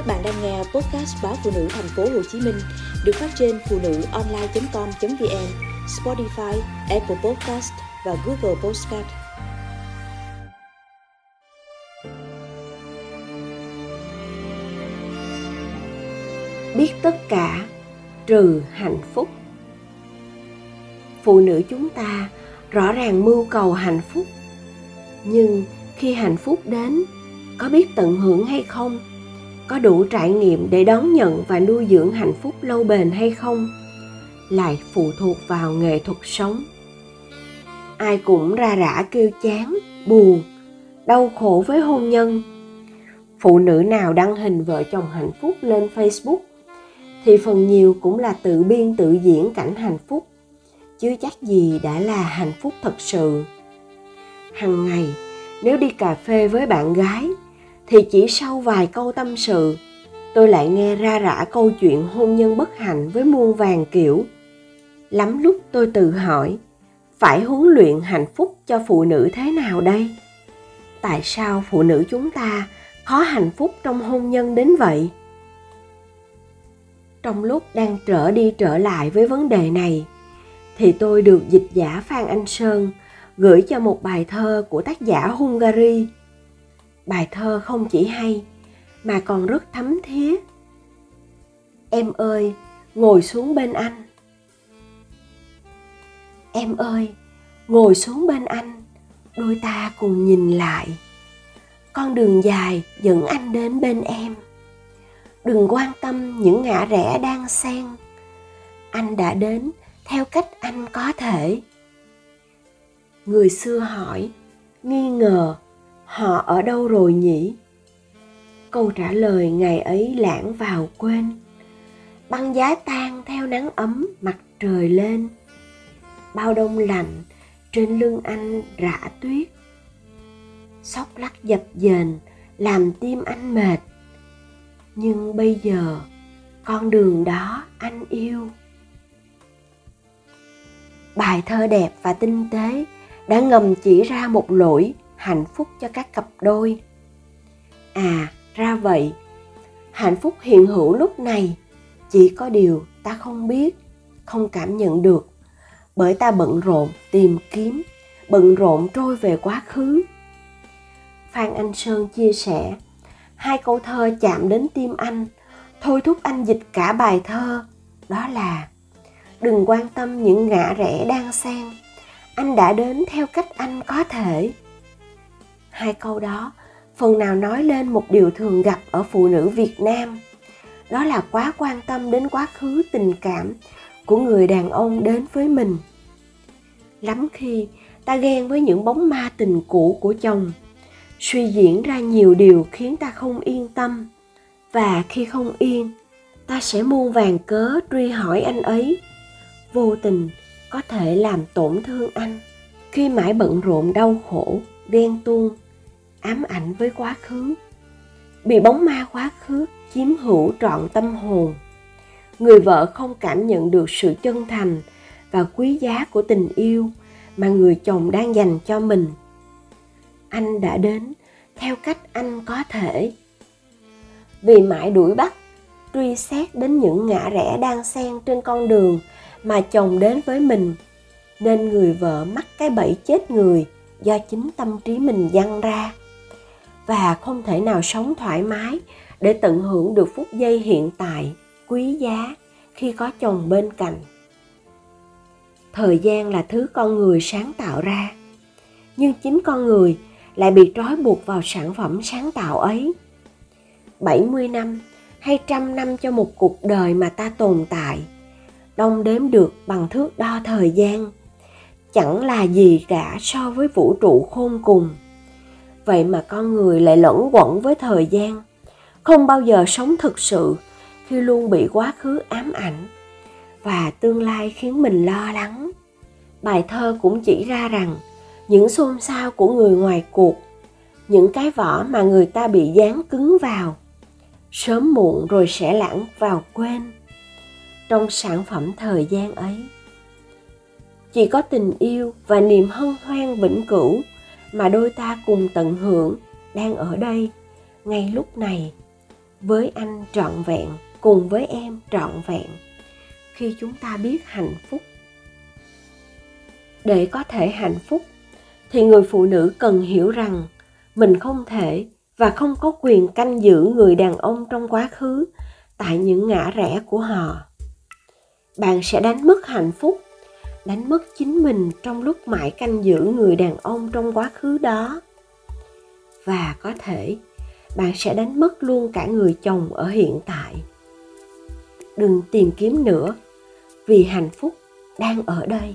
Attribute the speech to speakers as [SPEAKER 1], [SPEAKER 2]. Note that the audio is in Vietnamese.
[SPEAKER 1] Các bạn đang nghe podcast báo phụ nữ thành phố Hồ Chí Minh được phát trên phụ nữ online.com.vn, Spotify, Apple Podcast và Google Podcast.
[SPEAKER 2] Biết tất cả trừ hạnh phúc. Phụ nữ chúng ta rõ ràng mưu cầu hạnh phúc, nhưng khi hạnh phúc đến có biết tận hưởng hay không có đủ trải nghiệm để đón nhận và nuôi dưỡng hạnh phúc lâu bền hay không? Lại phụ thuộc vào nghệ thuật sống. Ai cũng ra rã kêu chán, buồn, đau khổ với hôn nhân. Phụ nữ nào đăng hình vợ chồng hạnh phúc lên facebook, thì phần nhiều cũng là tự biên tự diễn cảnh hạnh phúc, chứ chắc gì đã là hạnh phúc thật sự. Hằng ngày, nếu đi cà phê với bạn gái thì chỉ sau vài câu tâm sự, tôi lại nghe ra rã câu chuyện hôn nhân bất hạnh với muôn vàng kiểu. Lắm lúc tôi tự hỏi, phải huấn luyện hạnh phúc cho phụ nữ thế nào đây? Tại sao phụ nữ chúng ta khó hạnh phúc trong hôn nhân đến vậy? Trong lúc đang trở đi trở lại với vấn đề này, thì tôi được dịch giả phan anh sơn gửi cho một bài thơ của tác giả hungary bài thơ không chỉ hay, mà còn rất thấm thía. Em ơi, ngồi xuống bên anh. Em ơi, ngồi xuống bên anh, đôi ta cùng nhìn lại. Con đường dài dẫn anh đến bên em. Đừng quan tâm những ngã rẽ đang xen. Anh đã đến theo cách anh có thể. Người xưa hỏi, nghi ngờ họ ở đâu rồi nhỉ? Câu trả lời ngày ấy lãng vào quên. Băng giá tan theo nắng ấm, mặt trời lên. Bao đông lạnh, trên lưng anh rã tuyết. Sóc lắc dập dềnh làm tim anh mệt. Nhưng bây giờ, con đường đó anh yêu. Bài thơ đẹp và tinh tế đã ngầm chỉ ra một lỗi hạnh phúc cho các cặp đôi. À ra vậy, hạnh phúc hiện hữu lúc này chỉ có điều ta không biết, không cảm nhận được. Bởi ta bận rộn tìm kiếm, bận rộn trôi về quá khứ. Phan anh sơn chia sẻ, hai câu thơ chạm đến tim anh, thôi thúc anh dịch cả bài thơ. Đó là, đừng quan tâm những ngã rẽ đang xen, anh đã đến theo cách anh có thể hai câu đó. Phần nào nói lên một điều thường gặp ở phụ nữ việt nam. Đó là quá quan tâm đến quá khứ tình cảm của người đàn ông đến với mình. Lắm khi ta ghen với những bóng ma tình cũ của chồng, suy diễn ra nhiều điều khiến ta không yên tâm. Và khi không yên, ta sẽ muôn vàng cớ truy hỏi anh ấy. Vô tình có thể làm tổn thương anh khi mãi bận rộn đau khổ, ghen tuông ám ảnh với quá khứ. Bị bóng ma quá khứ chiếm hữu trọn tâm hồn. Người vợ không cảm nhận được sự chân thành và quý giá của tình yêu mà người chồng đang dành cho mình. Anh đã đến theo cách anh có thể. Vì mãi đuổi bắt, truy xét đến những ngã rẽ đang xen trên con đường mà chồng đến với mình, nên người vợ mắc cái bẫy chết người do chính tâm trí mình dăng ra và không thể nào sống thoải mái để tận hưởng được phút giây hiện tại, quý giá khi có chồng bên cạnh. Thời gian là thứ con người sáng tạo ra, nhưng chính con người lại bị trói buộc vào sản phẩm sáng tạo ấy. 70 năm hay trăm năm cho một cuộc đời mà ta tồn tại, đong đếm được bằng thước đo thời gian, chẳng là gì cả so với vũ trụ khôn cùng vậy mà con người lại lẫn quẩn với thời gian. Không bao giờ sống thực sự khi luôn bị quá khứ ám ảnh. Và tương lai khiến mình lo lắng. Bài thơ cũng chỉ ra rằng những xôn xao của người ngoài cuộc, những cái vỏ mà người ta bị dán cứng vào, sớm muộn rồi sẽ lãng vào quên. Trong sản phẩm thời gian ấy, chỉ có tình yêu và niềm hân hoan vĩnh cửu mà đôi ta cùng tận hưởng đang ở đây. Ngay lúc này, với anh trọn vẹn, cùng với em trọn vẹn, khi chúng ta biết hạnh phúc. Để có thể hạnh phúc, thì người phụ nữ cần hiểu rằng mình không thể và không có quyền canh giữ người đàn ông trong quá khứ tại những ngã rẽ của họ. Bạn sẽ đánh mất hạnh phúc đánh mất chính mình trong lúc mãi canh giữ người đàn ông trong quá khứ đó. Và có thể, bạn sẽ đánh mất luôn cả người chồng ở hiện tại. Đừng tìm kiếm nữa, vì hạnh phúc đang ở đây.